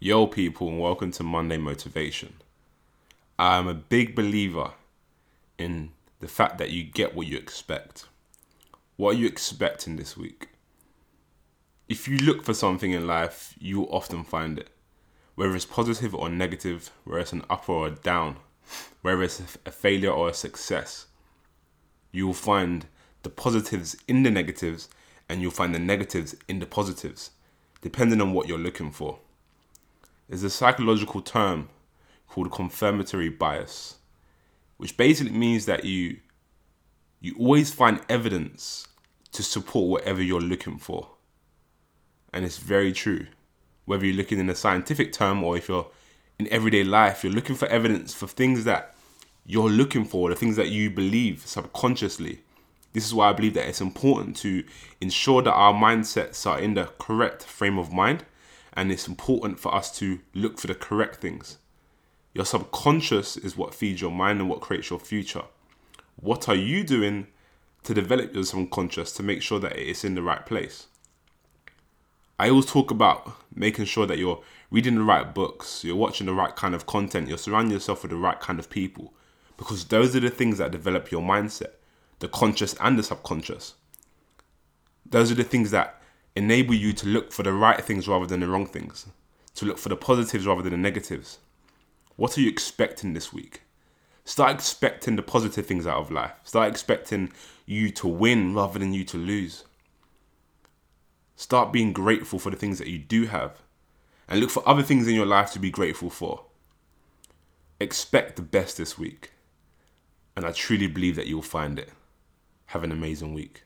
Yo, people, and welcome to Monday Motivation. I'm a big believer in the fact that you get what you expect. What are you expecting this week? If you look for something in life, you will often find it. Whether it's positive or negative, whether it's an up or a down, whether it's a failure or a success, you will find the positives in the negatives and you'll find the negatives in the positives, depending on what you're looking for. There's a psychological term called confirmatory bias, which basically means that you you always find evidence to support whatever you're looking for. And it's very true. Whether you're looking in a scientific term or if you're in everyday life, you're looking for evidence for things that you're looking for, the things that you believe subconsciously. This is why I believe that it's important to ensure that our mindsets are in the correct frame of mind and it's important for us to look for the correct things. Your subconscious is what feeds your mind and what creates your future. What are you doing to develop your subconscious to make sure that it is in the right place? I always talk about making sure that you're reading the right books, you're watching the right kind of content, you're surrounding yourself with the right kind of people, because those are the things that develop your mindset, the conscious and the subconscious. Those are the things that enable you to look for the right things rather than the wrong things, to look for the positives rather than the negatives. What are you expecting this week? Start expecting the positive things out of life. Start expecting you to win rather than you to lose. Start being grateful for the things that you do have and look for other things in your life to be grateful for. Expect the best this week, and I truly believe that you'll find it. Have an amazing week.